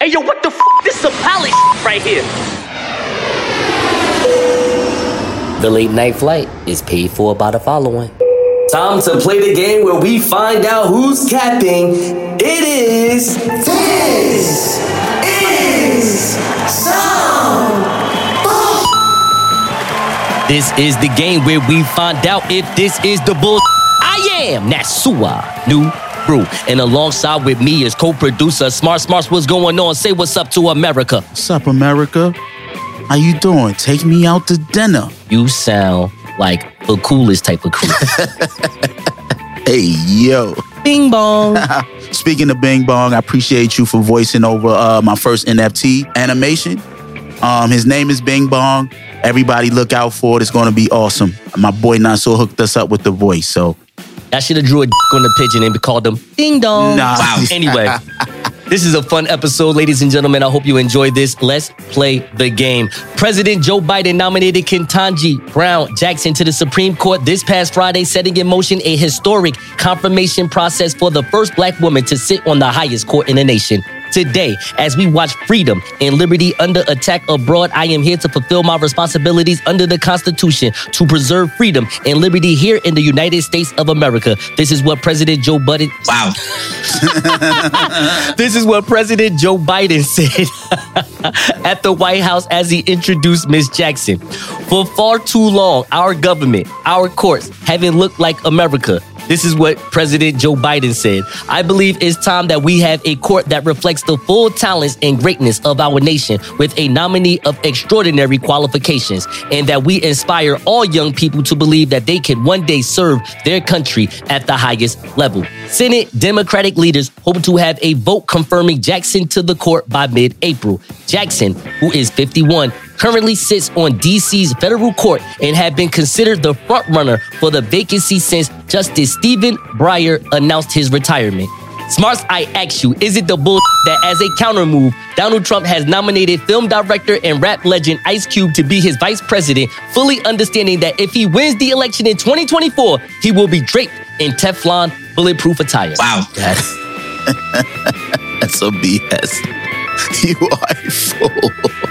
Hey, yo, what the f? This is a palace right here. The late night flight is paid for by the following. Time to play the game where we find out who's capping. It is. This is some. This is the game where we find out if this is the bull. I am Nasua New Brew. And alongside with me is co-producer Smart Smarts. What's going on? Say what's up to America. What's up, America? How you doing? Take me out to dinner. You sound like the coolest type of crew. Hey, yo. Bing bong. Speaking of Bing Bong, I appreciate you for voicing over uh, my first NFT animation. Um, his name is Bing Bong. Everybody look out for it. It's going to be awesome. My boy Naso hooked us up with the voice, so I should have drew a on the pigeon and called them ding dong. Nah. Wow. Anyway, this is a fun episode, ladies and gentlemen. I hope you enjoy this. Let's play the game. President Joe Biden nominated Ketanji Brown Jackson to the Supreme Court this past Friday, setting in motion a historic confirmation process for the first black woman to sit on the highest court in the nation. Today, as we watch freedom and liberty under attack abroad, I am here to fulfill my responsibilities under the Constitution to preserve freedom and liberty here in the United States of America. This is what President Joe Biden. Wow. This is what President Joe Biden said at the White House as he introduced Miss Jackson. For far too long, our government, our courts haven't looked like America. This is what President Joe Biden said. I believe it's time that we have a court that reflects the full talents and greatness of our nation with a nominee of extraordinary qualifications, and that we inspire all young people to believe that they can one day serve their country at the highest level. Senate Democratic leaders hope to have a vote confirming Jackson to the court by mid April. Jackson, who is 51, currently sits on DC's federal court and had been considered the frontrunner for the vacancy since Justice Stephen Breyer announced his retirement. Smarts, I ask you, is it the bull that as a counter move, Donald Trump has nominated film director and rap legend Ice Cube to be his vice president, fully understanding that if he wins the election in 2024, he will be draped in Teflon bulletproof attire? Wow. that's, that's a BS. You are a fool.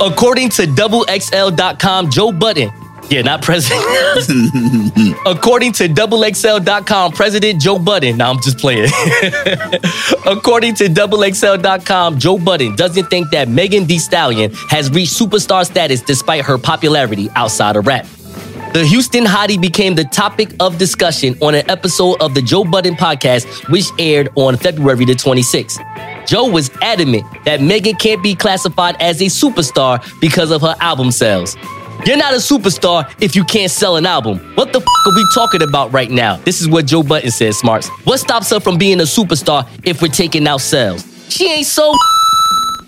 According to doublexl.com, Joe Budden, yeah, not president. According to doublexl.com, President Joe Budden, now I'm just playing. According to doublexl.com, Joe Budden doesn't think that Megan Thee Stallion has reached superstar status despite her popularity outside of rap. The Houston hottie became the topic of discussion on an episode of the Joe Budden podcast, which aired on February the 26th. Joe was adamant that Megan can't be classified as a superstar because of her album sales. You're not a superstar if you can't sell an album. What the f are we talking about right now? This is what Joe Budden says, Smarts. What stops her from being a superstar if we're taking out sales? She ain't so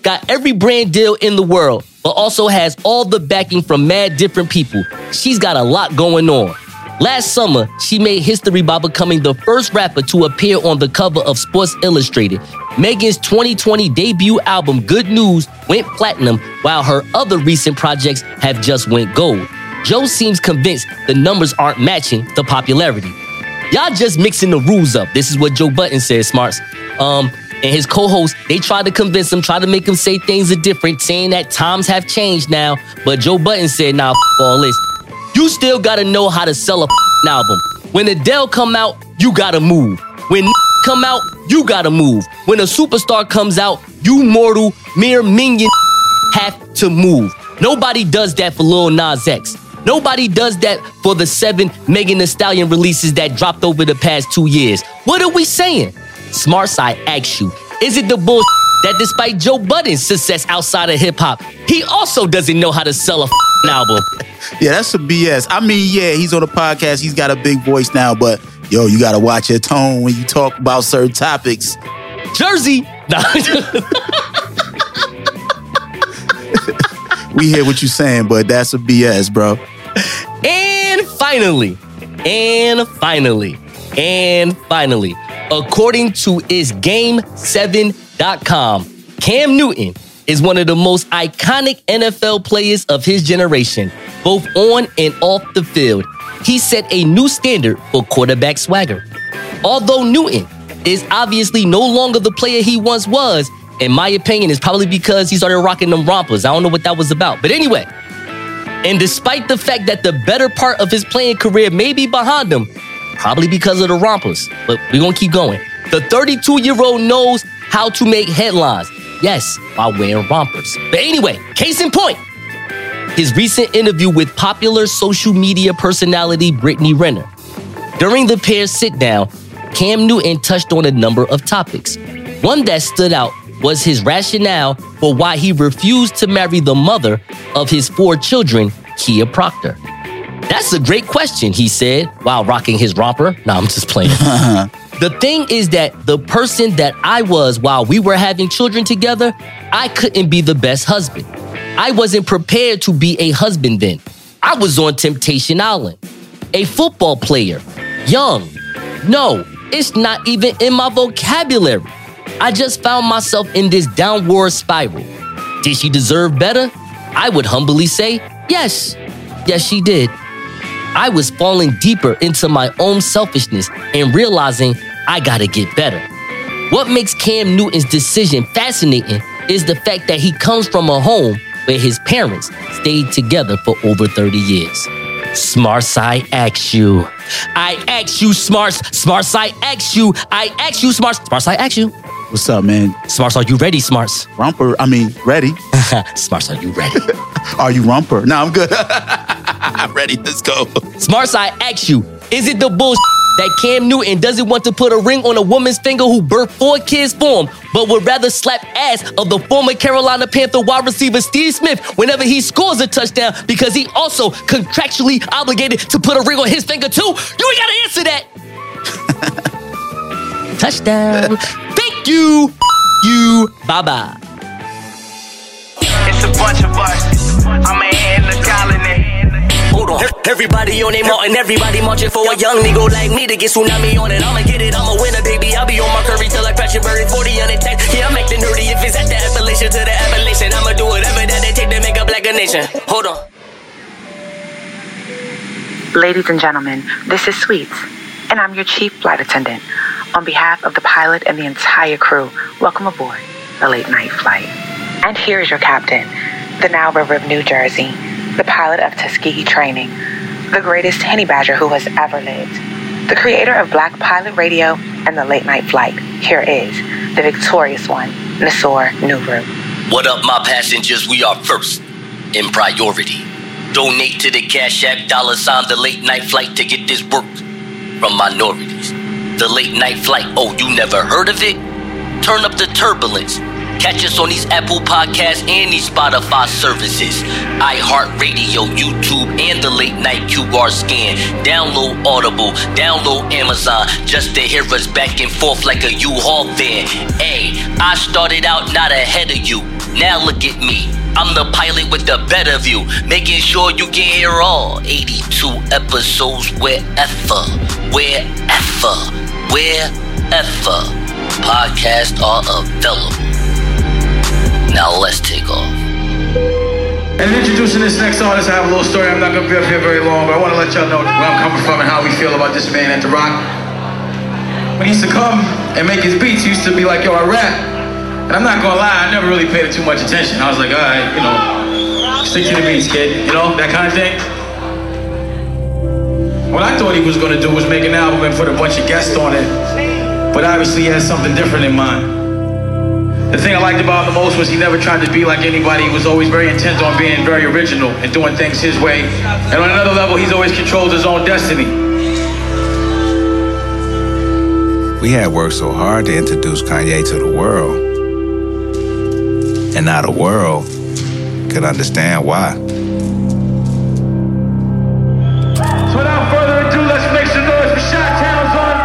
got every brand deal in the world, but also has all the backing from mad different people. She's got a lot going on. Last summer, she made history by becoming the first rapper to appear on the cover of Sports Illustrated. Megan's 2020 debut album, Good News, went platinum, while her other recent projects have just went gold. Joe seems convinced the numbers aren't matching the popularity. Y'all just mixing the rules up. This is what Joe Budden says, Smarts. Um, and his co-host, they tried to convince him, try to make him say things are different, saying that times have changed now. But Joe Budden said, nah, f- all this. You still gotta know how to sell a f- album. When Adele come out, you gotta move. When come out, you gotta move. When a superstar comes out, you mortal, mere minion have to move. Nobody does that for Lil Nas X. Nobody does that for the seven Megan Thee Stallion releases that dropped over the past two years. What are we saying? Smart side asks you, is it the bull that despite Joe Budden's success outside of hip hop, he also doesn't know how to sell a album? Yeah, that's some BS. I mean, yeah, he's on a podcast. He's got a big voice now, but yo, you got to watch your tone when you talk about certain topics. Jersey. Nah. We hear what you're saying, but that's a BS, bro. And finally, and finally, and finally, according to isGame7.com, Cam Newton is one of the most iconic NFL players of his generation, both on and off the field. He set a new standard for quarterback swagger. Although Newton is obviously no longer the player he once was, In my opinion, it's probably because he started rocking them rompers. I don't know what that was about. But anyway, and despite the fact that the better part of his playing career may be behind him, probably because of the rompers, but we're gonna keep going. The 32 year old knows how to make headlines. Yes, while wearing rompers. But anyway, case in point, his recent interview with popular social media personality Brittany Renner. During the pair's sit down, Cam Newton touched on a number of topics. One that stood out was his rationale for why he refused to marry the mother of his four children, Kia Proctor. That's a great question, he said while rocking his romper. Nah, I'm just playing. the thing is that the person that I was while we were having children together, I couldn't be the best husband. I wasn't prepared to be a husband then. I was on Temptation Island. A football player. Young. No, it's not even in my vocabulary. I just found myself in this downward spiral. Did she deserve better? I would humbly say, yes. Yes, she did. I was falling deeper into my own selfishness and realizing I gotta get better. What makes Cam Newton's decision fascinating is the fact that he comes from a home where his parents stayed together for over 30 years. Smarts, I ask you. I ask you, Smarts. Smarts, I ask you. I ask you, Smarts. Smarts, I ask you. What's up, man? Smarts, are you ready, Smarts? Romper, I mean, ready. Smarts, are you ready? Are you romper? No, I'm good. I'm ready. Let's go. Smarts, I ask you. Is it the bullshit that Cam Newton doesn't want to put a ring on a woman's finger who birthed four kids for him, but would rather slap ass of the former Carolina Panther wide receiver Steve Smith whenever he scores a touchdown because he also contractually obligated to put a ring on his finger too? You ain't gotta answer that. touchdown. Thank you. You. Bye bye. It's a bunch of us. I'm a in the colony. Hold on. Everybody on a mountain, everybody marching for a young nigga like me to get tsunami on it. I'ma get it, I'ma win it, baby. I'll be on my curry till I crash your bird 40 on attack. Yeah, I'm acting nerdy if it's at the Appalachian to the Appalachian. I'ma do whatever that they take to make a black a nation. Hold on. Ladies and gentlemen, this is Sweets, and I'm your chief flight attendant. On behalf of the pilot and the entire crew, welcome aboard the late night flight. And here is your captain, the Nile River of New Jersey, the pilot of Tuskegee Training, the greatest henny badger who has ever lived, the creator of Black Pilot Radio and the Late Night Flight. Here is the victorious one, Nasor Nuru. What up, my passengers? We are first in priority. Donate to the Cash App dollar sign the late night flight to get this work from minorities. The late night flight. Oh, you never heard of it? Turn up the turbulence. Catch us on these Apple Podcasts and these Spotify services, iHeartRadio, YouTube, and the late night QR scan. Download Audible, download Amazon, just to hear us back and forth like a U-Haul van. Hey, I started out not ahead of you. Now look at me. I'm the pilot with the better view, making sure you can hear all 82 episodes wherever, wherever, wherever podcasts are available. Now let's take off. And in introducing this next artist, I have a little story. I'm not gonna be up here very long, but I want to let y'all know where I'm coming from and how we feel about this man at the Rock. When he used to come and make his beats, he used to be like, "Yo, I rap," and I'm not gonna lie, I never really paid it too much attention. I was like, "All right, you know, stick to the beats, kid," you know, that kind of thing. What I thought he was gonna do was make an album and put a bunch of guests on it, but obviously he has something different in mind. The thing I liked about him the most was he never tried to be like anybody. He was always very intent on being very original and doing things his way. And on another level, he's always controlled his own destiny. We had worked so hard to introduce Kanye to the world. And now the world could understand why. So without further ado, let's make some noise for Shot Town, son.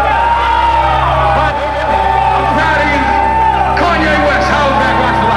I'm proud of you. Kanye West, how's that rock for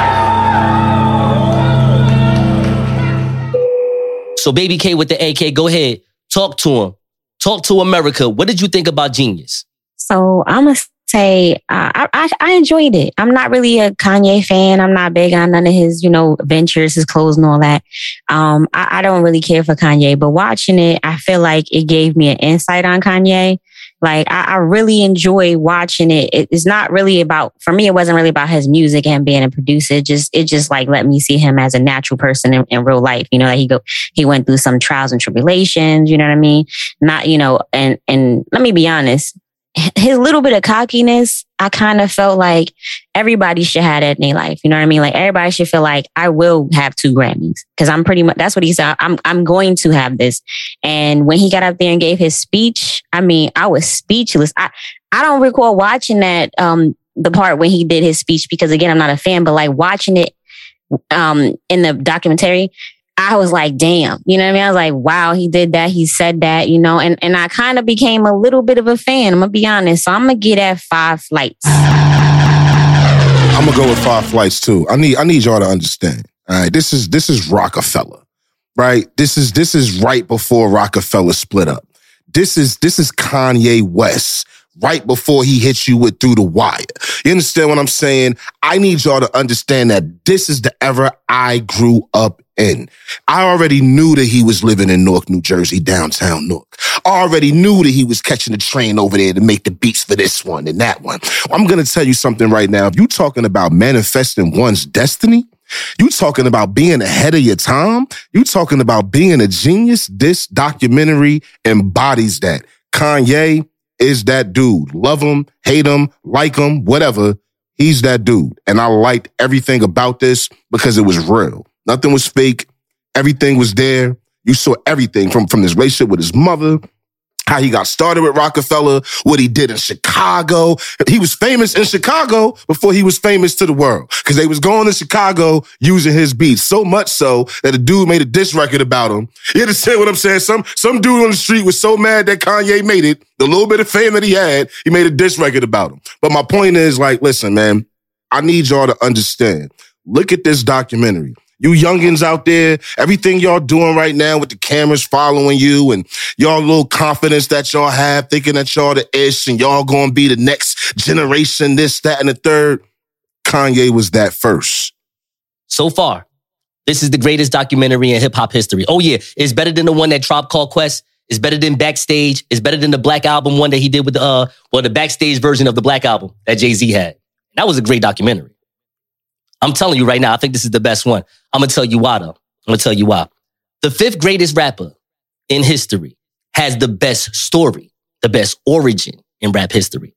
life? So, Baby K with the AK, go ahead. Talk to him. Talk to America. What did you think about Jeen-Yuhs? So I'm gonna say uh, I, I I enjoyed it. I'm not really a Kanye fan. I'm not big on none of his you know ventures, his clothes, and all that. Um, I, I don't really care for Kanye, but watching it, I feel like it gave me an insight on Kanye. Like I, I really enjoy watching it. it. It's not really about for me. It wasn't really about his music and being a producer. It just it just like let me see him as a natural person in, in real life. You know, that he go he went through some trials and tribulations. You know what I mean? Not you know, and and let me be honest his little bit of cockiness, I kind of felt like everybody should have that in their life. You know what I mean? Like everybody should feel like I will have two Grammys because I'm pretty much that's what he said. I'm I'm going to have this. And when he got up there and gave his speech, I mean, I was speechless. I I don't recall watching that um the part when he did his speech because again, I'm not a fan, but like watching it um in the documentary, I was like, damn, you know what I mean? I was like, wow, he did that. He said that, you know, and, and I kind of became a little bit of a fan. I'm gonna be honest. So I'm gonna get at five flights. I'm gonna go with five flights too. I need I need y'all to understand. All right. This is this is Roc-A-Fella. Right? This is this is right before Roc-A-Fella split up. This is this is Kanye West right before he hits you with through the wire. You understand what I'm saying? I need y'all to understand that this is the era I grew up in. I already knew that he was living in Newark, New Jersey, downtown Newark. I already knew that he was catching the train over there to make the beats for this one and that one. I'm going to tell you something right now. If you're talking about manifesting one's destiny, you talking about being ahead of your time? You talking about being a genius? This documentary embodies that. Kanye is that dude. Love him, hate him, like him, whatever. He's that dude. And I liked everything about this because it was real. Nothing was fake. Everything was there. You saw everything from, from his relationship with his mother, how he got started with Roc-A-Fella, what he did in Chicago. He was famous in Chicago before he was famous to the world because they was going to Chicago using his beats so much so that a dude made a diss record about him. You understand what I'm saying? Some some dude on the street was so mad that Kanye made it, the little bit of fame that he had, he made a diss record about him. But my point is like, listen, man, I need y'all to understand. Look at this documentary. You youngins out there, everything y'all doing right now with the cameras following you and y'all little confidence that y'all have, thinking that y'all the ish and y'all gonna be the next generation, this, that, and the third. Kanye was that first. So far, this is the greatest documentary in hip hop history. Oh yeah, it's better than the one that Tribe Called Quest. It's better than Backstage. It's better than the Black Album one that he did with the uh, well, the Backstage version of the Black Album that Jay Z had. That was a great documentary. I'm telling you right now, I think this is the best one. I'm gonna tell you why though. I'm gonna tell you why. The fifth greatest rapper in history has the best story, the best origin in rap history.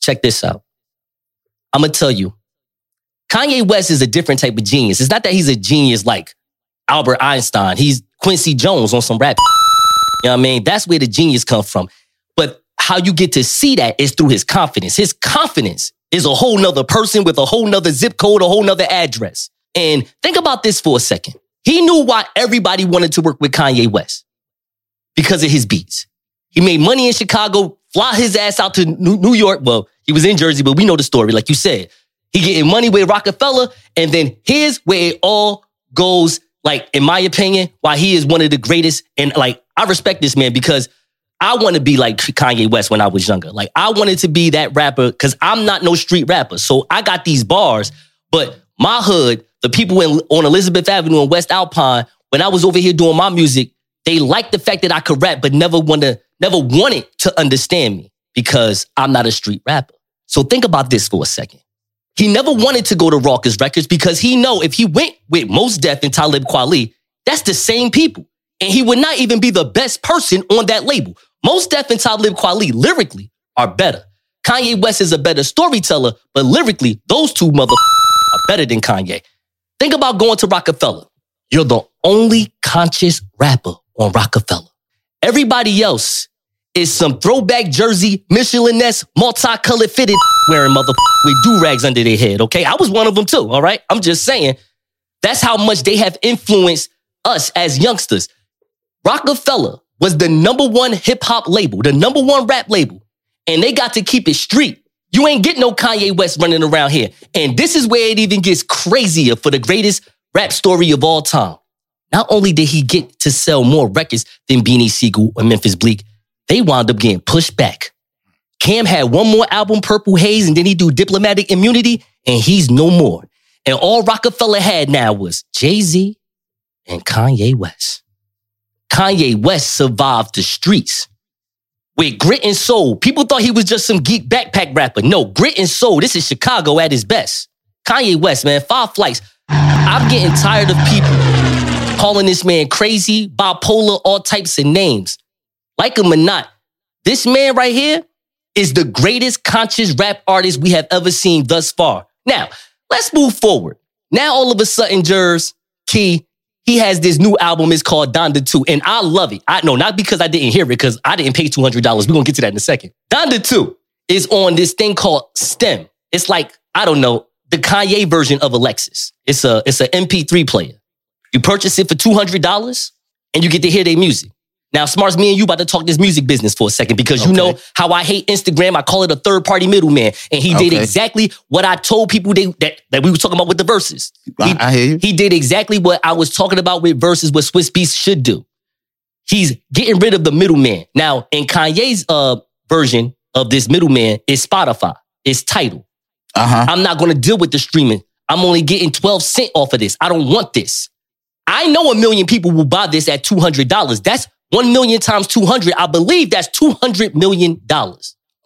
Check this out. I'm gonna tell you, Kanye West is a different type of genius. It's not that he's a genius like Albert Einstein. He's Quincy Jones on some rap. You know what I mean? That's where the genius comes from. But how you get to see that is through his confidence. His confidence is a whole nother person with a whole nother zip code, a whole nother address. And think about this for a second. He knew why everybody wanted to work with Kanye West because of his beats. He made money in Chicago, fly his ass out to New York. Well, he was in Jersey, but we know the story, like you said. He getting money with Roc-A-Fella, and then here's where it all goes. Like, in my opinion, why he is one of the greatest. And like, I respect this man because I want to be like Kanye West when I was younger. Like I wanted to be that rapper because I'm not no street rapper. So I got these bars, but my hood, the people in, on Elizabeth Avenue in West Alpine, when I was over here doing my music, they liked the fact that I could rap, but never want to, never wanted to understand me because I'm not a street rapper. So think about this for a second. He never wanted to go to Rawkus Records because he know if he went with Mos Def and Talib Kweli, that's the same people. And he would not even be the best person on that label. Mos Def and Talib Kweli lyrically are better. Kanye West is a better storyteller, but lyrically, those two mother are better than Kanye. Think about going to Roc-A-Fella. You're the only conscious rapper on Roc-A-Fella. Everybody else is some throwback jersey, Mitchell & Ness, multicolored fitted wearing mother with do rags under their head. Okay, I was one of them too. All right, I'm just saying that's how much they have influenced us as youngsters. Roc-A-Fella was the number one hip hop label, the number one rap label, and they got to keep it street. You ain't get no Kanye West running around here. And this is where it even gets crazier for the greatest rap story of all time. Not only did he get to sell more records than Beanie Sigel or Memphis Bleek, they wound up getting pushed back. Cam had one more album, Purple Haze, and then he do Diplomatic Immunity, and he's no more. And all Roc-A-Fella had now was Jay-Z and Kanye West. Kanye West survived the streets with grit and soul. People thought he was just some geek backpack rapper. No, grit and soul. This is Chicago at his best. Kanye West, man, five flights. I'm getting tired of people calling this man crazy, bipolar, all types of names. Like him or not, this man right here is the greatest conscious rap artist we have ever seen thus far. Now, let's move forward. Now, all of a sudden, Jers, Key, he has this new album. It's called Donda 2. And I love it. I know, not because I didn't hear it, because I didn't pay $200. We're going to get to that in a second. Donda 2 is on this thing called STEM. It's like, I don't know, the Kanye version of Alexis. It's a, it's an MP3 player. You purchase it for $200 and you get to hear their music. Now, Smarts, me and you about to talk this music business for a second because you know how I hate Instagram. I call it a third party middleman. And he did Okay. exactly what I told people they, that, that we were talking about with the verses. He, I, I hear you. he did exactly what I was talking about with verses, what Swizz Beatz should do. He's getting rid of the middleman. Now, in Kanye's uh, version of this middleman is Spotify. It's Tidal. Uh huh. I'm not going to deal with the streaming. I'm only getting 12 cent off of this. I don't want this. I know a million people will buy this at $200. That's 1 million times 200. I believe that's $200 million.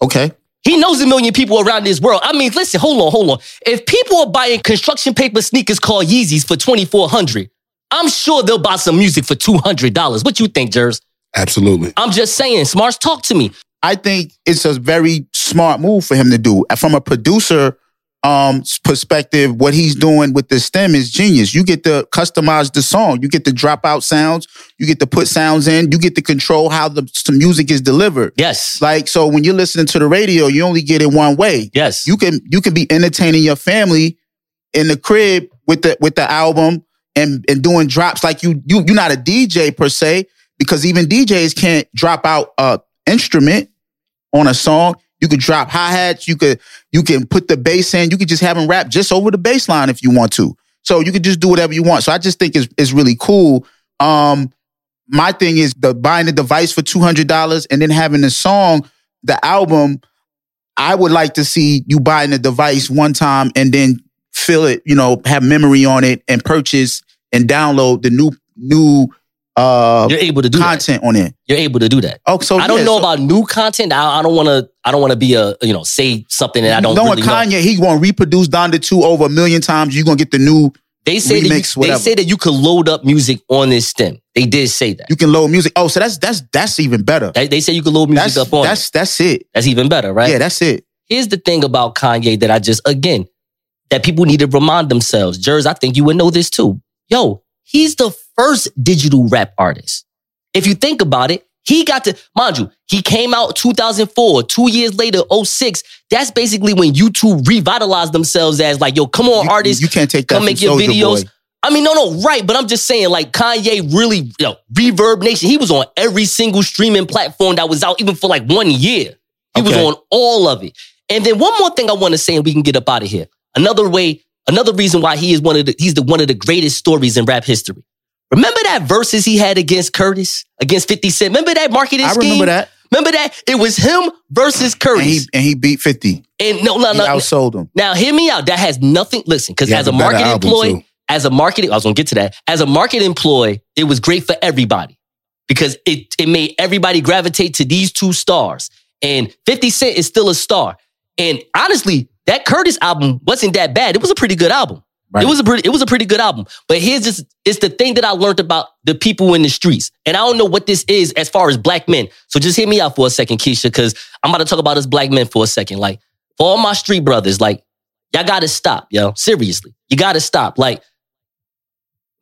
Okay. He knows a million people around this world. I mean, listen, hold on, hold on. If people are buying construction paper sneakers called Yeezys for 2400 I'm sure they'll buy some music for $200. What you think, Jers? Absolutely. I'm just saying, Smarts, talk to me. I think it's a very smart move for him to do. From a producer um perspective, what he's doing with the stem is genius. You get to customize the song, you get to drop out sounds, you get to put sounds in, you get to control how the, the music is delivered. Yes. Like so when you're listening to the radio, you only get it one way. Yes. You can you can be entertaining your family in the crib with the with the album and and doing drops like you you you're not a DJ per se because even DJs can't drop out a instrument on a song. You could drop hi hats. You could you can put the bass in. You could just have them rap just over the bass line if you want to. So you could just do whatever you want. So I just think it's it's really cool. Um, my thing is the buying the device for two hundred dollars and then having the song, the album. I would like to see you buying the device one time and then fill it, you know, have memory on it and purchase and download the new new uh You're able to do that. content on it. You're able to do that. Oh, so I don't yeah, know so- about new content. I, I don't want to. I don't want to be a you know say something that I don't Knowing really know. Kanye, he gonna reproduce Donda 2 over a million times. You're gonna get the new They say that you, whatever. they say that you could load up music on this stem. They did say that. you can load music. Oh, so that's that's that's even better. They, they say you can load music That's up on. that's it. that's it. That's even better, right? Yeah, that's it. Here's the thing about Kanye that I just again that people need to remind themselves. Jers, I think you would know this too. Yo, he's the first digital rap artist. If you think about it, he got to mind you, he came out 2004. Two years later, 06. That's basically when YouTube revitalized themselves as like, yo, come on, You- artists, You can't take that come make your Soulja videos. Boy. I mean, no, no, right. But I'm just saying, like, Kanye really, you know, Reverb Nation, he was on every single streaming platform that was out, even for like one year. He was on all of it. And then one more thing I want to say, and we can get up out of here. Another way, another reason why he is one of the, he's the one of the greatest stories in rap history. Remember that verses he had against Curtis, against 50 Cent? Remember that marketing I scheme? remember that. Remember that? It was him versus And he Curtis. and he beat 50. And, no, no, He no. outsold him. Now, hear me out. That has nothing. Listen, because as a a marketing employee, too. as a marketing, I was gonna get to that. As a market employee, it was great for everybody because it it made everybody gravitate to these two stars. And 50 Cent is still a star. And honestly, that Curtis album wasn't that bad. It was a pretty good album. Right. It was a pretty, it was a pretty good album. But here's just it's the thing that I learned about the people in the streets. And I don't know what this is as far as black men. So just hear me out for a second, Keisha, because I'm about to talk about us black men for a second. Like, for all my street brothers, like, y'all gotta stop, yo. Seriously. You gotta stop. Like,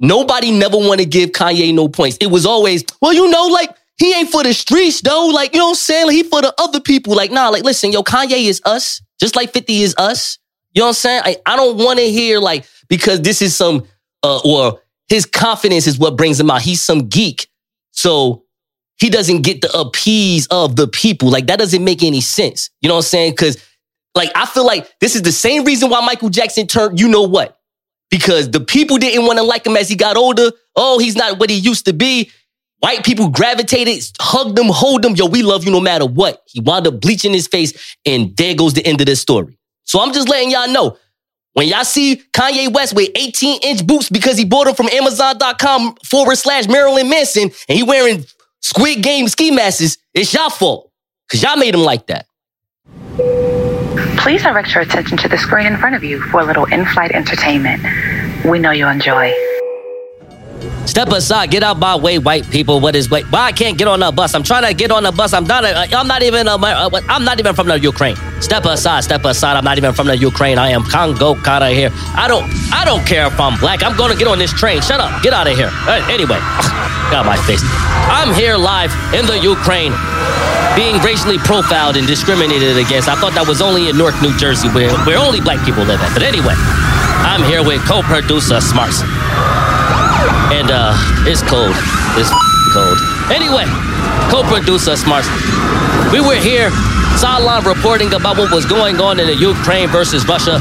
nobody never want to give Kanye no points. It was always, well, you know, like, he ain't for the streets, though. Like, you know what I'm saying? Like, he for the other people. Like, nah, like, listen, yo, Kanye is us, just like 50 is us. You know what I'm saying? I, I don't want to hear, like, because this is some, uh, or his confidence is what brings him out. He's some geek. So he doesn't get the appease of the people. Like, that doesn't make any sense. You know what I'm saying? Because, like, I feel like this is the same reason why Michael Jackson turned, you know what? Because the people didn't want to like him as he got older. Oh, he's not what he used to be. White people gravitated, hugged him, hold him. Yo, we love you no matter what. He wound up bleaching his face, and there goes the end of this story. So I'm just letting y'all know. When y'all see Kanye West with 18 inch boots because he bought them from Amazon.com forward slash Marilyn Manson and he wearing Squid Game ski masks, it's y'all fault. Cause y'all made him like that. Please direct your attention to the screen in front of you for a little in-flight entertainment. We know you'll enjoy. Step aside, get out my way, white people. What is wait? Why I can't get on the bus? I'm trying to get on the bus. I'm not. uh, I'm not even. Uh, uh, I'm not even from the Ukraine. Step aside, step aside. I'm not even from the Ukraine. I am Congo Kata here. I don't. I don't care if I'm black. I'm gonna get on this train. Shut up. Get out of here. Uh, anyway, got my face. I'm here live in the Ukraine, being racially profiled and discriminated against. I thought that was only in Newark, New Jersey, where where only black people live at. But anyway, I'm here with co-producer Smarts. And uh, it's cold. It's cold. Anyway, co-producer Smarts. We were here, sideline reporting about what was going on in the Ukraine versus Russia.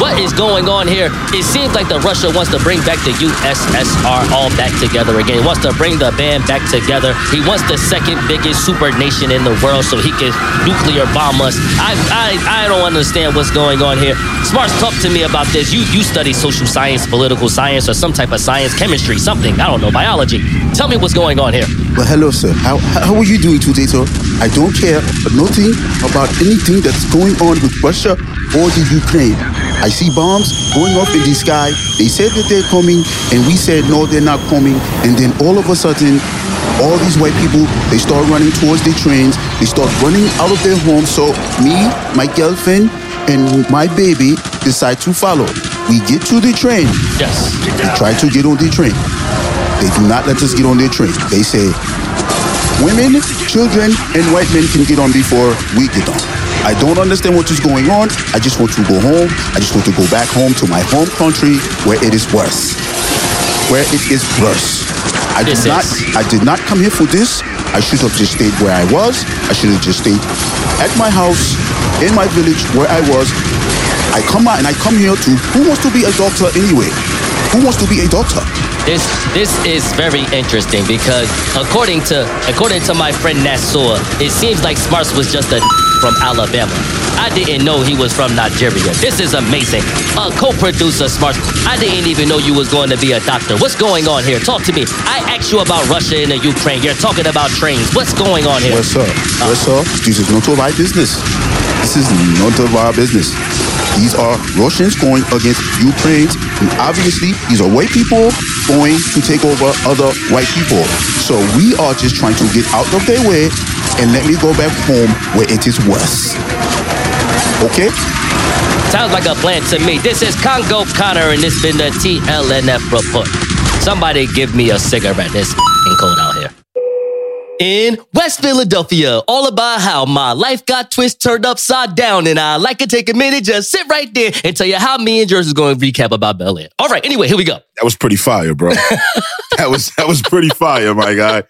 What is going on here? It seems like the Russia wants to bring back the USSR all back together again. He wants to bring the band back together. He wants the second biggest super nation in the world so he can nuclear bomb us. I I, I don't understand what's going on here. Smarts, talk to me about this. You you study social science, political science, or some type of science, chemistry, something. I don't know, biology. Tell me what's going on here. Well, hello, sir. How, how are you doing today, sir? I don't care nothing about anything that's going on with Russia or the Ukraine. I see bombs going off in the sky. They said that they're coming, and we said no, they're not coming. And then all of a sudden, all these white people they start running towards the trains. They start running out of their homes. So me, my girlfriend, and my baby decide to follow. We get to the train. Yes. We try to get on the train. They do not let us get on their train. They say women, children, and white men can get on before we get on. I don't understand what is going on. I just want to go home. I just want to go back home to my home country where it is worse. Where it is worse. I did not I did not come here for this. I should have just stayed where I was. I should have just stayed at my house, in my village where I was. I come out and I come here to who wants to be a doctor anyway? Who wants to be a doctor? This this is very interesting because according to according to my friend Nassau, it seems like Smarts was just a from Alabama. I didn't know he was from Nigeria. This is amazing. A co-producer Smarts, I didn't even know you was going to be a doctor. What's going on here? Talk to me. I asked you about Russia and the Ukraine. You're talking about trains. What's going on here? Well, sir, well, sir, this is not of our business. This is not of our business. These are Russians going against Ukrainians, and obviously these are white people going to take over other white people. So we are just trying to get out of their way and let me go back home where it is worse. Okay? Sounds like a plan to me. This is Congo Connor, and this been the TLNF report. Somebody give me a cigarette. It's cold out here. In West Philadelphia, all about how my life got twist turned upside down, and I like to take a minute, just sit right there and tell you how me and Jersey is going to recap about Bel Air. All right, anyway, here we go. That was pretty fire, bro. that was that was pretty fire, my guy.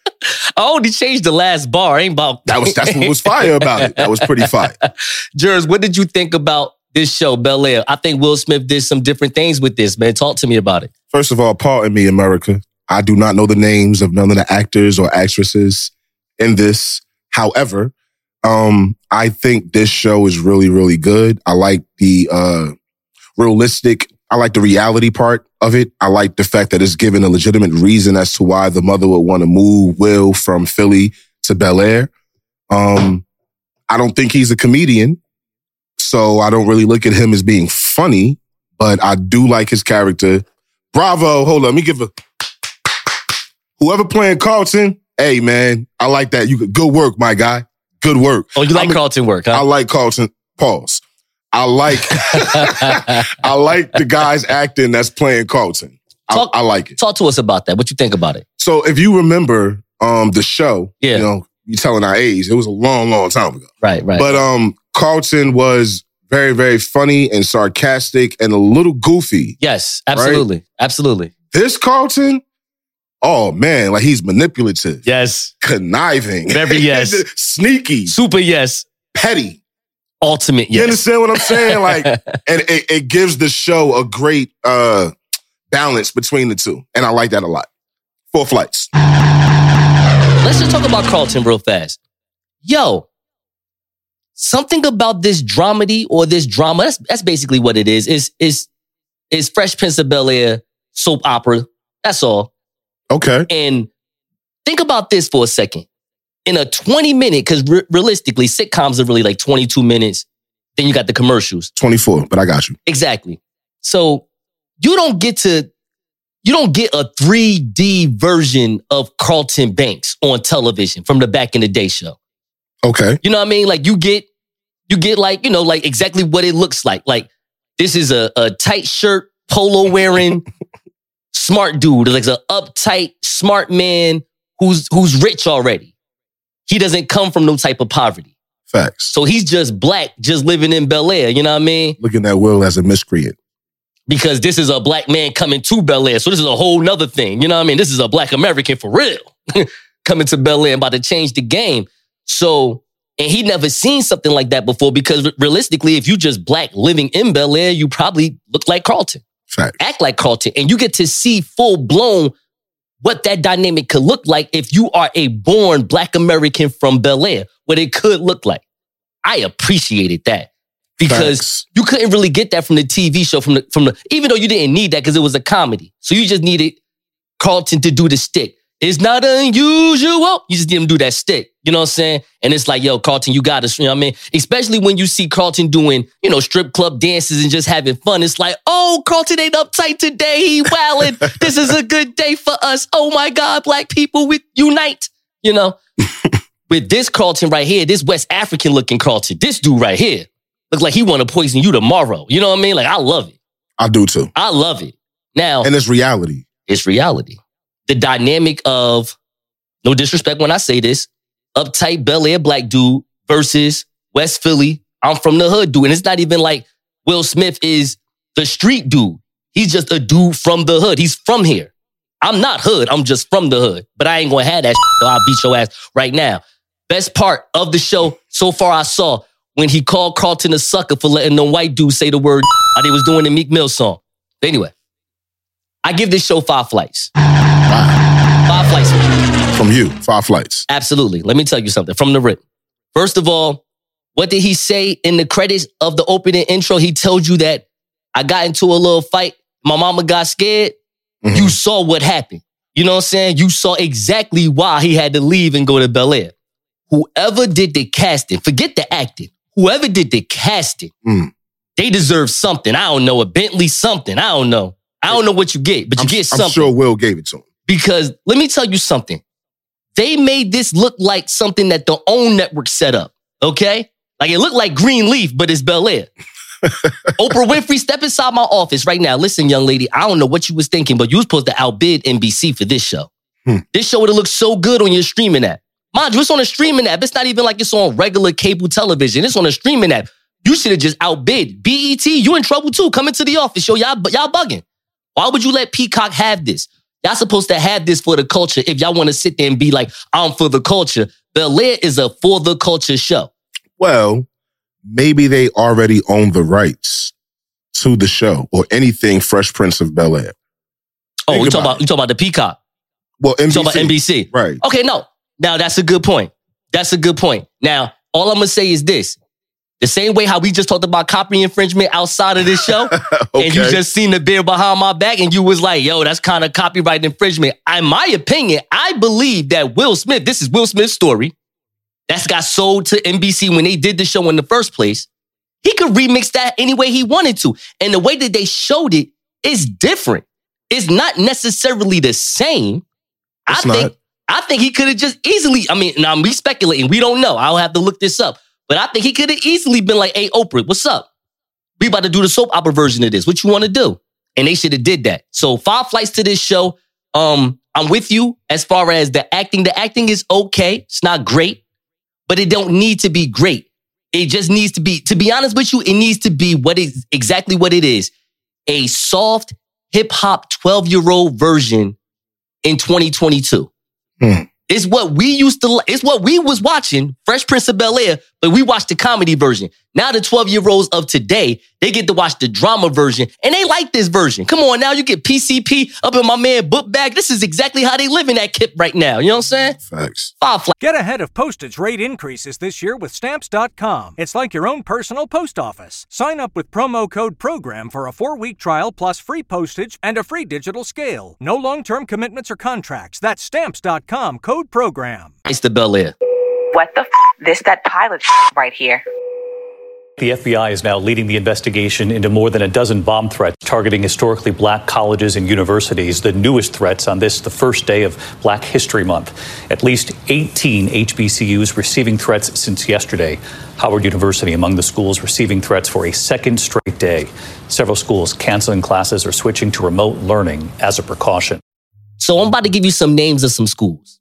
Oh, I only changed the last bar, ain't about That was that's what was fire about it. That was pretty fire. Jers, what did you think about this show, Bel Air? I think Will Smith did some different things with this, man. Talk to me about it. First of all, pardon me, America. I do not know the names of none of the actors or actresses in this. However, um, I think this show is really, really good. I like the uh, realistic. I like the reality part of it. I like the fact that it's given a legitimate reason as to why the mother would want to move Will from Philly to Bel Air. Um, I don't think he's a comedian, so I don't really look at him as being funny. But I do like his character. Bravo! Hold on, let me give a whoever playing Carlton. Hey man, I like that. You good work, my guy. Good work. Oh, you like I'm Carlton work, I like Carlton. Pause. I like I like the guys acting that's playing Carlton. I, Talk- I like it. Talk to us about that. What you think about it? So if you remember um the show, Yeah. you know, you telling our age, it was a long, long time ago. Right, right. But um Carlton was very, very funny and sarcastic and a little goofy. yes, absolutely, absolutely. This Carlton, oh man, like he's manipulative, Yes, conniving, Very yes. sneaky, super yes, petty. ultimate yes. You understand what I'm saying? Like, and it, it gives the show a great uh balance between the two. And I like that a lot. Four flights. Let's just talk about Carlton real fast. Yo, something about this dramedy or this drama, that's, that's basically what it is, is, is, is Fresh Prince of Bel Air soap opera. That's all. Okay. And think about this for a second. in a 20 minute, because re- realistically, sitcoms are really like 22 minutes. Then you got the commercials. 24, but I got you. Exactly. So you don't get to, you don't get a 3D version of Carlton Banks on television from the back in the day show. Okay. You know what I mean? Like you get, you get like, you know, like exactly what it looks like. Like this is a, a tight shirt, polo wearing, smart dude. Like a uptight, smart man who's who's rich already. He doesn't come from no type of poverty. Facts. So he's just black, just living in Bel Air. You know what I mean? Looking at Will as a miscreant. Because this is a black man coming to Bel Air. So this is a whole nother thing. You know what I mean? This is a black American for real coming to Bel Air and about to change the game. So, and he never seen something like that before because realistically, if you just black living in Bel Air, you probably look like Carlton, Facts. act like Carlton, and you get to see full blown what that dynamic could look like if you are a born black American from Bel Air, what it could look like. I appreciated that because Facts. you couldn't really get that from the TV show, from the from the even though you didn't need that because it was a comedy. So you just needed Carlton to do the stick. It's not unusual. You just need him to do that stick. You know what I'm saying? And it's like, yo, Carlton, you got to, you know what I mean? Especially when you see Carlton doing, you know, strip club dances and just having fun. It's like, oh, Carlton ain't uptight today. He wildin'. this is a good day for us. Oh my God, black people, we unite. You know? With this Carlton right here, this West African looking Carlton, this dude right here, look like he want to poison you tomorrow. You know what I mean? Like, I love it. I do too. I love it. Now, And it's reality. it's reality. The dynamic of, no disrespect when I say this, uptight Bel Air black dude versus West Philly, I'm from the hood dude. And it's not even like Will Smith is the street dude. He's just a dude from the hood. He's from here. I'm not hood. I'm just from the hood. But I ain't gonna have that. Shit, I'll beat your ass right now. Best part of the show so far I saw when he called Carlton a sucker for letting the white dude say the word how they was doing the Meek Mill song. Anyway, I give this show five flights. Five flights. From you, five flights. Absolutely. Let me tell you something from the rip. First of all, what did he say in the credits of the opening intro? He told you that I got into a little fight. My mama got scared. Mm-hmm. You saw what happened. You know what I'm saying? You saw exactly why he had to leave and go to Bel Air. Whoever did the casting, forget the acting. Whoever did the casting, Mm. they deserve something. I don't know, a Bentley something. I don't know. I don't know what you get, but you I'm, get I'm something sure Will gave it to him. Because let me tell you something. They made this look like something that the own network set up. Okay. Like it looked like Greenleaf, but it's Bel Air. Oprah Winfrey, step inside my office right now. Listen, young lady, I don't know what you was thinking, but you was supposed to outbid NBC for this show. Hmm. This show would have looked so good on your streaming app. Mind you, it's on a streaming app. It's not even like it's on regular cable television. It's on a streaming app. You should have just outbid. BET, you in trouble too. Come into the office. Yo, y'all, y'all bugging. Why would you let Peacock have this? Y'all supposed to have this for the culture if y'all want to sit there and be like, I'm for the culture. Bel Air is a for the culture show. Well, maybe they already own the rights to the show or anything Fresh Prince of Bel Air. Oh, you talking about about you talking about the Peacock. Well, You NBC. talking about NBC. Right. Okay, no. Now that's a good point. That's a good point. Now, all I'm gonna say is this. The same way how we just talked about copy infringement outside of this show, and you just seen the beer behind my back, and you was like, yo, that's kind of copyright infringement. In my opinion, I believe that Will Smith, this is Will Smith's story, that's got sold to NBC when they did the show in the first place. He could remix that any way he wanted to. And the way that they showed it is different. It's not necessarily the same. It's I not. think I think he could have just easily, I mean, now we speculating. We don't know. I'll have to look this up. But I think he could have easily been like, hey, Oprah, what's up? We about to do the soap opera version of this. What you want to do? And they should have did that. So five flights to this show. Um, I'm with you as far as the acting. The acting is okay. It's not great, but it don't need to be great. It just needs to be, to be honest with you, it needs to be what is exactly what it is. A soft hip hop 12 year old version in 2022. Hmm. It's what we used to, it's what we was watching, Fresh Prince of Bel Air, but we watched the comedy version. Now the 12 year olds of today, they get to watch the drama version and they like this version. Come on now, you get PCP up in my man book bag. This is exactly how they live in that kip right now. You know what I'm saying? Facts. Five flights. Get ahead of postage rate increases this year with Stamps.com. It's like your own personal post office. Sign up with promo code PROGRAM for a four week trial plus free postage and a free digital scale. No long term commitments or contracts. That's Stamps.com code PROGRAM. It's the Bel Air. What the f? This that pilot right here. The FBI is now leading the investigation into more than a dozen bomb threats targeting historically black colleges and universities. The newest threats on this, the first day of Black History Month. At least 18 HBCUs receiving threats since yesterday. Howard University among the schools receiving threats for a second straight day. Several schools canceling classes or switching to remote learning as a precaution. So I'm about to give you some names of some schools.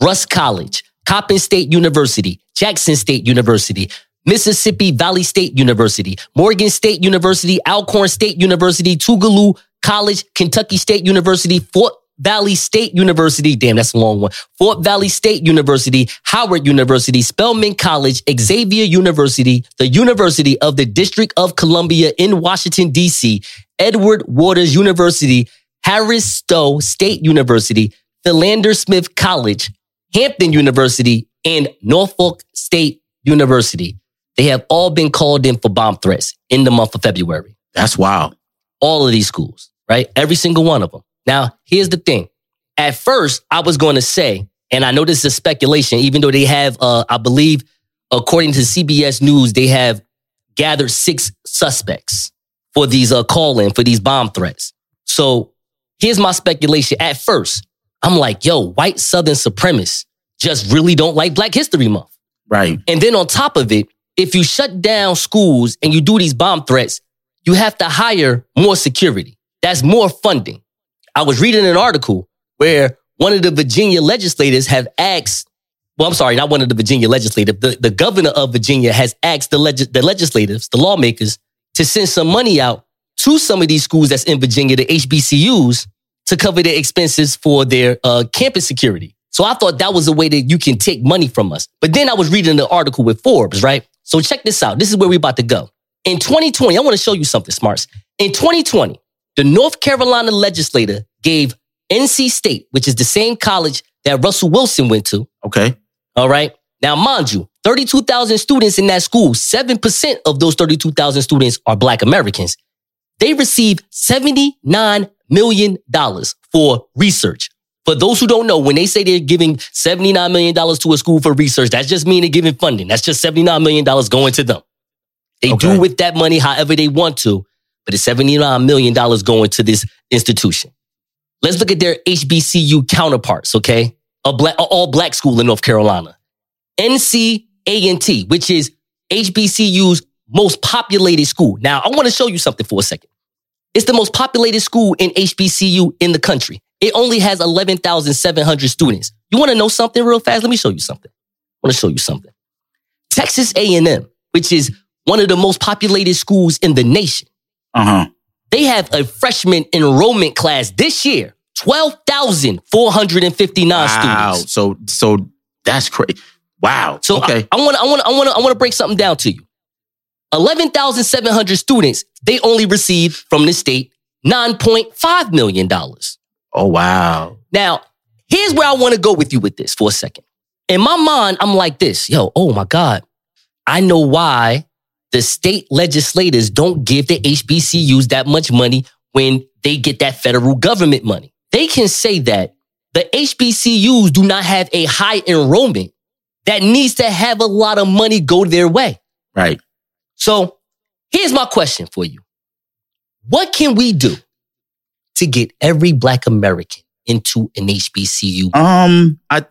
Rust College, Coppin State University, Jackson State University, Mississippi Valley State University, Morgan State University, Alcorn State University, Tougaloo College, Kentucky State University, Fort Valley State University. Damn, that's a long one. Fort Valley State University, Howard University, Spelman College, Xavier University, the University of the District of Columbia in Washington, D.C., Edward Waters University, Harris Stowe State University, Philander Smith College, Hampton University, and Norfolk State University. They have all been called in for bomb threats in the month of February. That's wild. All of these schools, right? Every single one of them. Now, here's the thing. At first, I was going to say, and I know this is speculation, even though they have, uh, I believe, according to CBS News, they have gathered six suspects for these uh, call in for these bomb threats. So here's my speculation. At first, I'm like, yo, white Southern supremacists just really don't like Black History Month. Right. And then on top of it, if you shut down schools and you do these bomb threats, you have to hire more security. That's more funding. I was reading an article where one of the Virginia legislators have asked, well, I'm sorry, not one of the Virginia legislators, the, the governor of Virginia has asked the, leg- the legislators, the lawmakers, to send some money out to some of these schools that's in Virginia, the HBCUs, to cover their expenses for their uh, campus security. So I thought that was a way that you can take money from us. But then I was reading the article with Forbes, right? So check this out. This is where we're about to go. In 2020, I want to show you something, Smartz. In 2020, the North Carolina legislator gave NC State, which is the same college that Russell Wilson went to. Okay. All right. Now, mind you, 32,000 students in that school, 7% of those 32,000 students are Black Americans. They receive $79 million for research. For those who don't know, when they say they're giving $79 million to a school for research, that's just mean they're giving funding. That's just $79 million going to them. They do with that money however they want to, but it's $79 million going to this institution. Let's look at their HBCU counterparts, okay? A black, a all black school in North Carolina. NC which is HBCU's most populated school. Now, I want to show you something for a second. It's the most populated school in HBCU in the country. It only has 11,700 students. You want to know something real fast? Let me show you something. I want to show you something. Texas A&M, which is one of the most populated schools in the nation. Uh-huh. They have a freshman enrollment class this year, 12,459 Wow. students. So so that's crazy. Wow. So okay. I want to I want to I want to I want to break something down to you. 11,700 students, they only receive from the state 9.5 million dollars. Oh wow. Now, here's where I want to go with you with this for a second. In my mind, I'm like this, yo, oh my God. I know why the state legislators don't give the HBCUs that much money when they get that federal government money. They can say that the HBCUs do not have a high enrollment that needs to have a lot of money go their way. Right. So here's my question for you. What can we do to get every black American into an HBCU? Um, I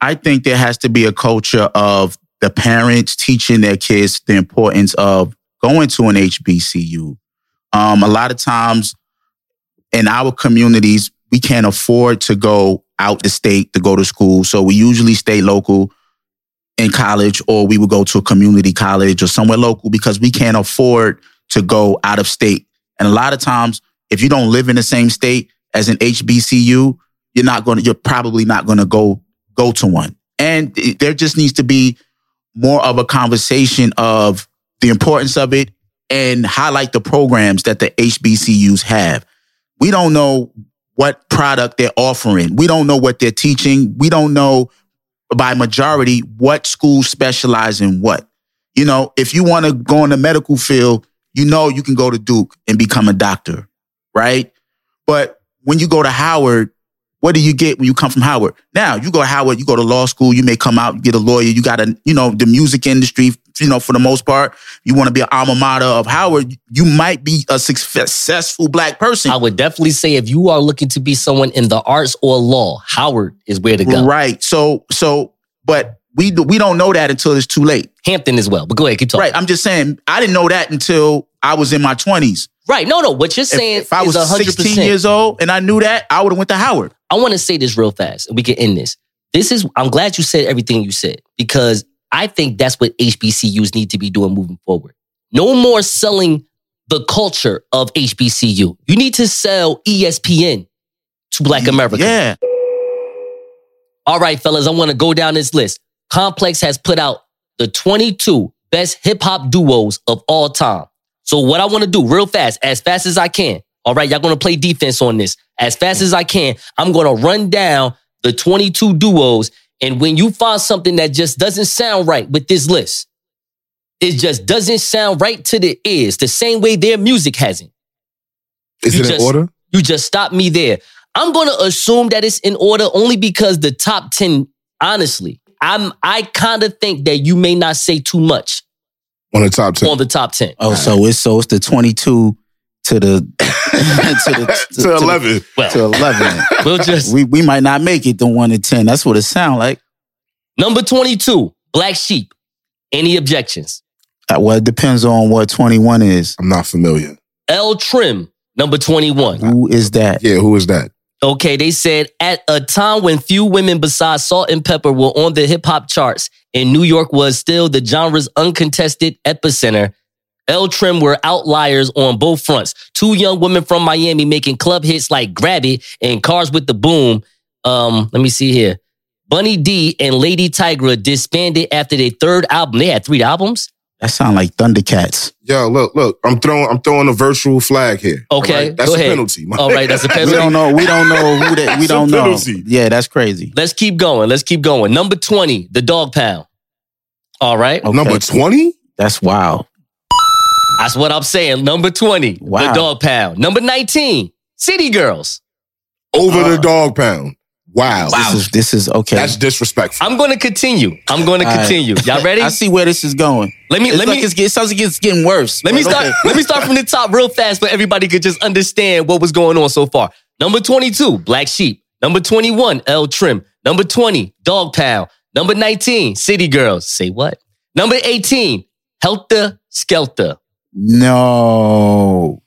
I think there has to be a culture of the parents teaching their kids the importance of going to an HBCU. Um, a lot of times in our communities, we can't afford to go out the state to go to school. So we usually stay local in college or we would go to a community college or somewhere local because we can't afford to go out of state. And a lot of times, if you don't live in the same state as an HBCU, you're not going to, you're probably not going to go, go to one. And there just needs to be more of a conversation of the importance of it and highlight the programs that the HBCUs have. We don't know what product they're offering. We don't know what they're teaching. We don't know by majority what schools specialize in what. You know, if you want to go in the medical field, you know you can go to Duke and become a doctor, right? But when you go to Howard, what do you get when you come from Howard? Now you go to Howard, you go to law school, you may come out, you get a lawyer, you got a, you know, the music industry, you know, for the most part, you want to be an alma mater of Howard, you might be a successful black person. I would definitely say if you are looking to be someone in the arts or law, Howard is where to go. Right. So, so, but we do, we don't know that until it's too late. Hampton as well. But go ahead, keep talking. Right. I'm just saying, I didn't know that until I was in my 20s. Right. No, no. What you're saying If, if I was 100%. 16 years old and I knew that, I would have went to Howard. I want to say this real fast, and we can end this. This is. I'm glad you said everything you said because I think that's what HBCUs need to be doing moving forward. No more selling the culture of HBCU. You need to sell ESPN to Black America. Yeah. All right, fellas, I want to go down this list. Complex has put out the 22 best hip hop duos of all time. So, what I want to do real fast, as fast as I can. All right, y'all going to play defense on this. As fast as I can, I'm going to run down the 22 duos. And when you find something that just doesn't sound right with this list, it just doesn't sound right to the ears, the same way their music hasn't. Is You it in order? You just stop me there. I'm going to assume that it's in order only because the top 10, honestly, I'm I kind of think that you may not say too much On the top 10. on the top 10. Oh, so it's so it's the 22 to the to the To 11. Well, to 11. we'll just we we might not make it to 1 to 10. That's what it sound like. number 22, Black Sheep. Any objections? Uh, well, it depends on what 21 is. I'm not familiar. L'Trimm, number 21. Who is that? Yeah, who is that? Okay, they said at a time when few women besides Salt-N-Pepa were on the hip hop charts and New York was still the genre's uncontested epicenter, L'Trimm were outliers on both fronts. Two young women from Miami making club hits like Grab It and Cars with the Boom. Um, let me see here. Bunny D and Lady Tigra disbanded after their third album. They had three albums. That sound like Thundercats. Yo, look, look. I'm throwing I'm throwing a virtual flag here. Okay, All right? That's go a ahead. penalty. All right, that's a penalty. We don't know. We don't know who that. We don't know. penalty. Yeah, that's crazy. Let's keep going. Let's keep going. Number 20, The Dog Pound. All right. Okay. Number 20? That's wild. That's what I'm saying. Number 20, Wow. The Dog Pound. Number 19, City Girls. Over Uh, the dog pound. Wow. This is this is okay. That's disrespectful. I'm going to continue. I'm going to All right. continue. Y'all ready? I see where this is going. Let me It's let like me it's, get- it sounds like it's getting worse. let me start okay. let me start from the top real fast so everybody could just understand what was going on so far. Number 22, Black Sheep. Number 21, L'Trimm. Number 20, Dog Pound. Number 19, City Girls. Say what? Number 18, Heltah Skeltah. No.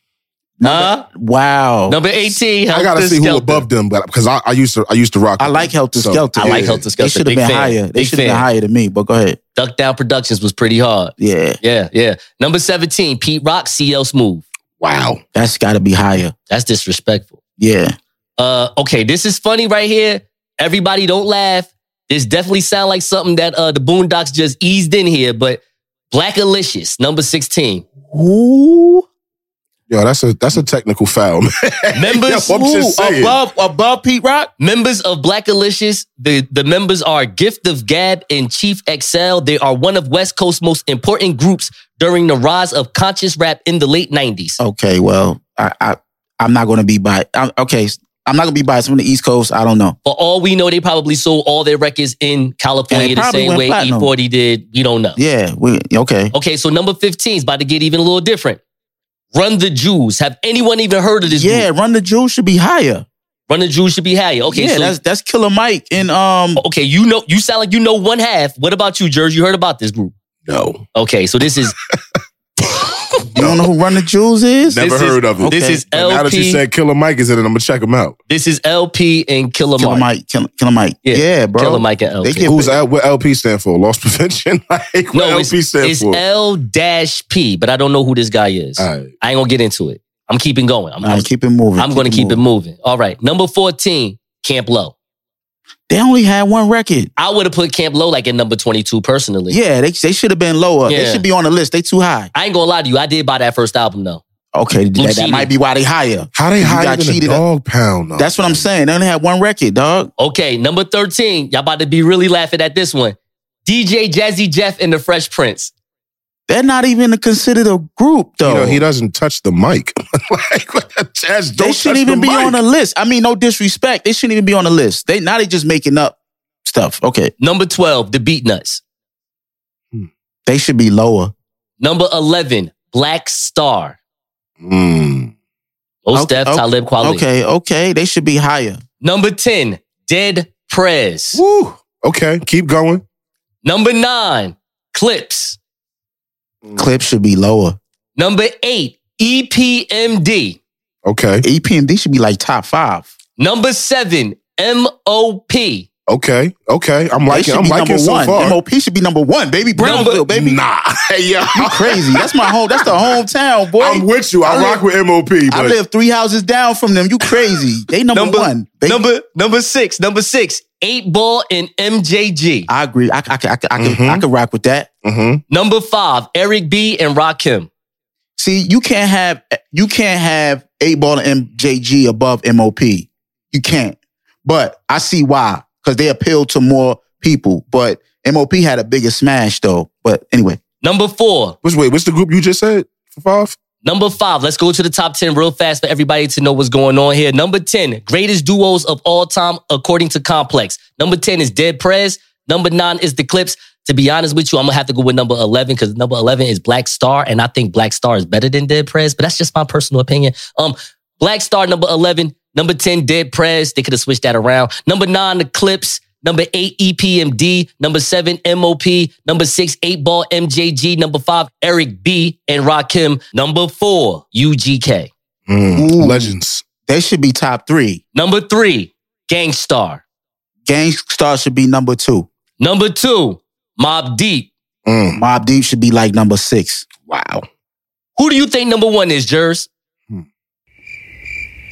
Huh? Wow. Number 18, I gotta see who Skeltah. above them, but because I, I used to I used to rock. I like. Heltah So, Skeltah. I like yeah. Heltah They should have been fan. higher. They should have been higher than me. But go ahead. Duck Down Productions was pretty hard. Yeah, Yeah, yeah. Number 17, Pete Rock, CL Smooth. Wow. that's got to be higher. That's disrespectful. Yeah. Uh, okay, this is funny right here. Everybody don't laugh. This definitely sound like something that uh the Boondocks just eased in here, but Blackalicious, number 16. Who? Yo, that's a that's a technical foul, man. Members, Yo, I'm just saying. above above Pete Rock? members of Blackalicious, the, the members are Gift of Gab and Chief Xcel. They are one of West Coast's most important groups during the rise of conscious rap in the late 90s. Okay, well, I, I I'm not going to be by. I'm, okay, I'm not going to be biased from the East Coast. I don't know. For all we know, they probably sold all their records in California the same way platinum. E40 did. We don't know. Yeah, we okay. Okay, so number 15 is about to get even a little different. Run the Jewels. Have anyone even heard of this Yeah, group? Run the Jewels should be higher. Run the Jewels should be higher. Okay, yeah, so that's that's Killer Mike and um. okay, you know, you sound like you know one half. What about you, George? You heard about this group? No, Okay, so this is You don't know who Run the Jewels is? never This is- heard of it. this is But now that you El-P. said Killer Mike is in it, I'm gonna check him out. This is El-P and Killer, Killer Mike. Mike. Killer, Killer Mike. Yeah. Yeah, bro. Killer Mike and El-P. They get Who's L, what LP stand for? Loss prevention. like what no, LP it's, stand it's for? L dash P, but I don't know who this guy is. All right. I ain't gonna get into it. I'm keeping going. I'm, All I'm, right, keep it moving. I'm gonna keep it moving. All right, number 14, Camp Lo. They only had one record. I would have put Camp Lo like in number 22 personally. Yeah, they they should have been lower. They should be on the list. They too high. I ain't gonna lie to you. I did buy that first album though. Okay, that, that might be why they higher. How they You higher got than a cheated. dog pound? Though? That's what I'm saying. They only had one record, dog. Okay, number 13. Y'all about to be really laughing at this one. DJ Jazzy Jeff and the Fresh Prince. They're not even considered a group though. You know, he doesn't touch the mic. like, Jazz don't they shouldn't even the be mic. on a list. I mean, no disrespect. They shouldn't even be on the list. They now they just making up stuff. Okay. Number 12, the Beat Nuts. They should be lower. Number 11, Black Star. Mm. Most Okay, Def, okay, Talib Kweli. Okay, okay. They should be higher. Number 10, Dead Prez. Woo. Okay, keep going. Number 9, Clipse. Mm. Clipse should be lower. Number 8, E EPMD. Okay. EPMD should be like top five. Number 7, MOP. Okay. Okay. I'm They liking. should I'm liking number so one. far. MOP should be number one, baby. Brownsville, baby. Nah, hey, yo. You crazy. That's my home. That's the hometown, boy. I'm with you. I, I rock live- with MOP, but I live three houses down from them. You crazy. They number, Number one. They- Number number 6, number 6, 8 Ball and MJG. I agree. I, I, I, I, I, Mhm. could, I could rock with that. Mhm. Number 5, Eric B and Rakim. See, you can't have you can't have eight ball and MJG above MOP. You can't. But I see why. Because they appeal to more people. But MOP had a bigger smash though. But anyway. Number 4, Which wait? What's the group you just said five? Number five, let's go to the top 10 real fast for everybody to know what's going on here. Number 10, greatest duos of all time according to Complex. Number 10 is Dead Prez. Number nine is The Clipse. To be honest with you, I'm gonna have to go with number 11 because number 11 is Black Star, and I think Black Star is better than Dead Prez, but that's just my personal opinion. Um, Black Star, number 11. Number 10, Dead Prez. They could have switched that around. Number nine, Eclipse. Number eight, EPMD. Number seven, MOP. Number six, eight ball MJG. Number five, Eric B and Rakim. Number four, UGK. Mm, Ooh. legends. They should be top three. Number three, Gang Starr. Gangstar should be number two. Number two, Mobb Deep. Mm. Mobb Deep should be like number six. Wow. Who do you think number one is, Jerz?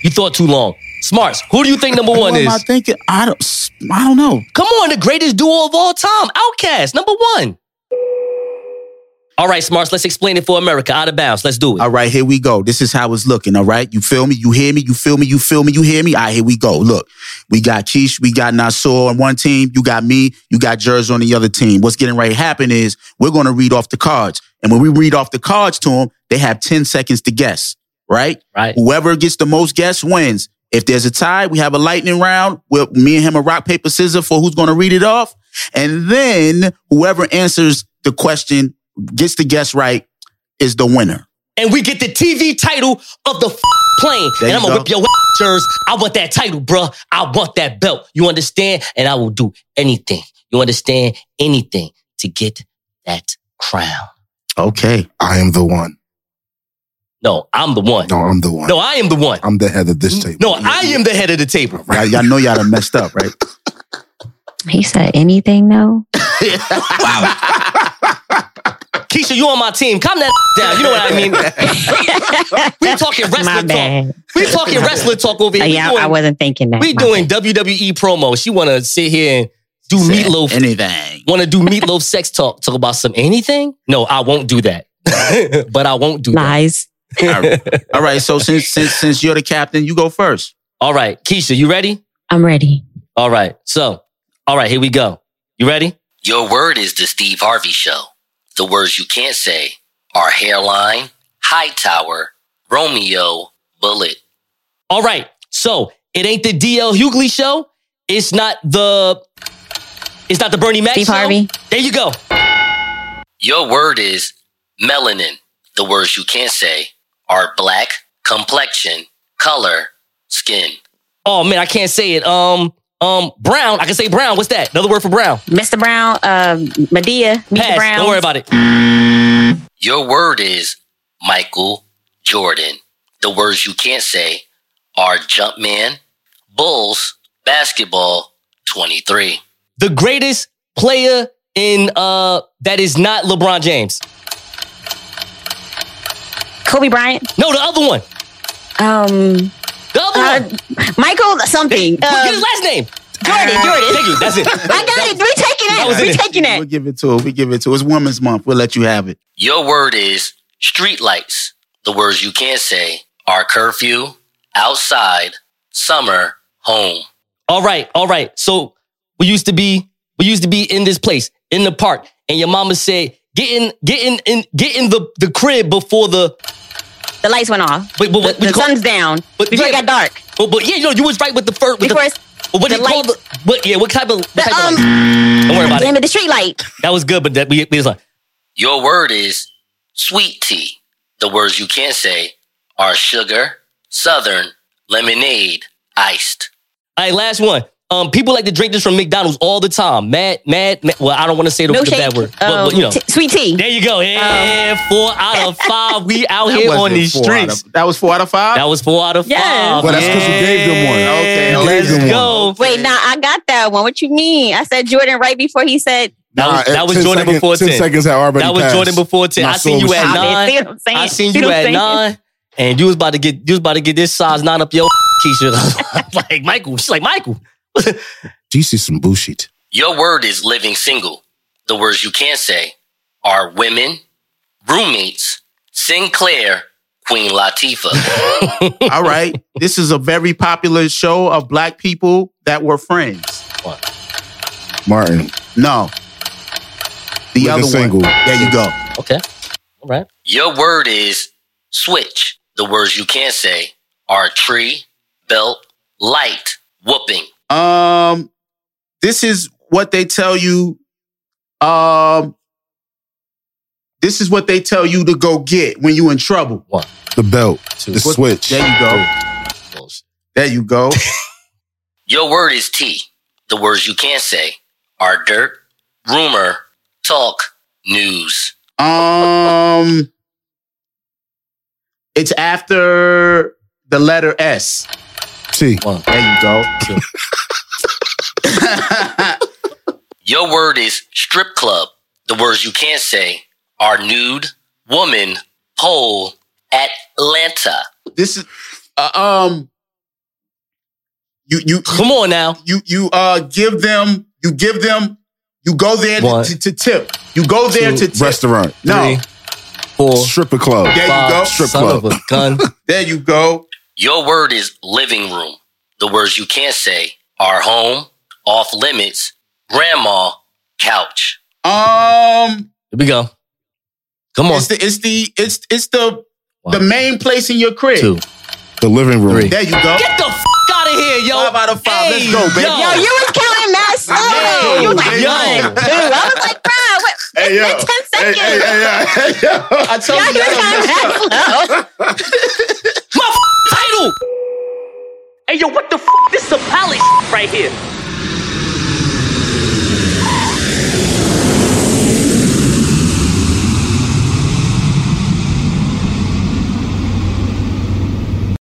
You thought too long. Smartz. Who do you think number one is? I is? thinking? I don't. I don't know. Come on, the greatest duo of all time, OutKast, number one. All right, Smartz, let's explain it for America. Out of bounds. Let's do it. All right, here we go. This is how it's looking. All right, you feel me? You hear me? You feel me? You feel me? You hear me? All right, here we go. Look, we got Keish, we got Nasor on one team. You got me. You got Jerz on the other team. What's getting ready to happen is we're going to read off the cards, and when we read off the cards to them, they have ten seconds to guess. Right? Right. Whoever gets the most guess wins. If there's a tie, we have a lightning round where me and him a rock paper scissors for who's going to read it off, and then whoever answers the question gets the guess right is the winner. And we get the TV title of the f- plane. There and I'm going to go. whip your Jerz. I want that title, bruh. I want that belt. You understand? And I will do anything. You understand? Anything to get that crown. Okay. I am the one. No, I'm the one. No, I'm the one. No, I am the one. I'm the head of this table. No, I am the head of the table. Y'all, y'all know y'all done messed up, right? He said anything though. Wow. Keisha, you on my team. Calm that down. You know what I mean? we talking My wrestler talk. bad. We talking wrestler talk over Uh, here. We yeah, doing- I wasn't thinking that. We My doing WWE promo. She want to sit here and do Say meatloaf. Anything. Want to do meatloaf sex talk? Talk about some anything? No, I won't do that. but I won't do that. Lies. All right. All right. So since since since you're the captain, you go first. All right, Keisha, you ready? I'm ready. All right. So, all right, here we go. You ready? Your word is the Steve Harvey Show. The words you can't say are hairline, high tower, Romeo, bullet. All right. So it ain't the DL Hughley show. It's not the. It's not the Bernie Mac Steve show. Harvey. There you go. Your word is melanin. The words you can't say are black, complexion, color, skin. Oh man, I can't say it. Um, um, brown. I can say brown. What's that? Another word for brown. Mr. Brown, um, Madea, Meet the Pass. Don't worry about it. Your word is Michael Jordan. The words you can't say are Jumpman, Bulls, Basketball, 23. The greatest player in uh that is not LeBron James. Kobe Bryant. No, the other one. Um, The other uh, one. Michael something. Get Um, his last name. Jordan, Jordan. Thank you. That's it. I got it. We taking That that. We it. taking it. We'll give it to her. We give it to her. It's Women's Month. We'll let you have it. Your word is streetlights. The words you can't say are curfew, outside, summer, home. All right, all right. So we used to be we used to be in this place in the park, and your mama said, getting getting in getting the the crib before the The lights went off. Wait, but what, the the sun's down. But before it got dark. But, but yeah, you know, you was right with the first. With Before the, it's- but what the do you call the? What? Yeah, what type of? What The, type um, of light? Don't worry about Damn it. it, the street light. That was good, but that we, we was like, Your word is sweet tea. The words you can't say are sugar, southern, lemonade, iced. all right, last one. Um, people like to drink this from McDonald's all the time. Mad, mad, mad well, I don't want to say the, the bad word, but, but, um, you know, t- sweet tea. there you go. Yeah, four out of five. We out here on these streets. of- that was four out of five. That was four out of Yes. five. Well, that's 'cause you gave them one. Okay, okay. let's Gave them go. Wait, now I got that one. What you mean? I said Jordan right before he said. That was, Nah, that was Jordan seconds- before 10. 10 seconds had already That was passed. Jordan before 10. My I seen you at was- Stop it. nine. See what I'm saying? I seen See you what I'm at saying? nine. And you was about to get you was about to get this size nine up your Keisha. like Michael. She's like Michael. GC some bullshit. Your word is living single. The words you can't say are women, roommates, Sinclair, Queen Latifah. All right. This is a very popular show of black people that were friends. Martin. No. The Living other single. one. There you go. Okay. All right. Your word is switch. The words you can't say are tree, belt, light, whooping. Um, this is what they tell you. Um, this is what they tell you to go get when you in trouble. One. The belt. The What- switch. There you go. Bullshit. There you go. Your word is T. The words you can't say are dirt, rumor, talk, news. um, it's after the letter S. T. One. There you go. Your word is strip club. The words you can't say are nude, woman, pole, Atlanta. this is uh, um. You you Come on now. you you uh give them you give them you go there One. to, to tip. You go there Two. to tip. Restaurant. No, Three, four, Stripper club. there you go. Strip son club. of a gun. There you go. Your word is living room. The words you can't say are home, off limits, grandma, couch. Um, Here we go. Come on. it's the it's the it's it's the One. the main place in your crib. Two. The living room. Three. There you go. Get the f out of here, yo. Five out of five. Let's go, baby. Yo, Yo, you was counting mad slow. Hey, you was like, yo. one, two. I was like, bro, what? Hey, yo. 10 seconds. hey, hey, hey, hey, yo. I told Yo, you you was counting that. mad. My f- title. Hey, yo, what the f? This is a palace right here.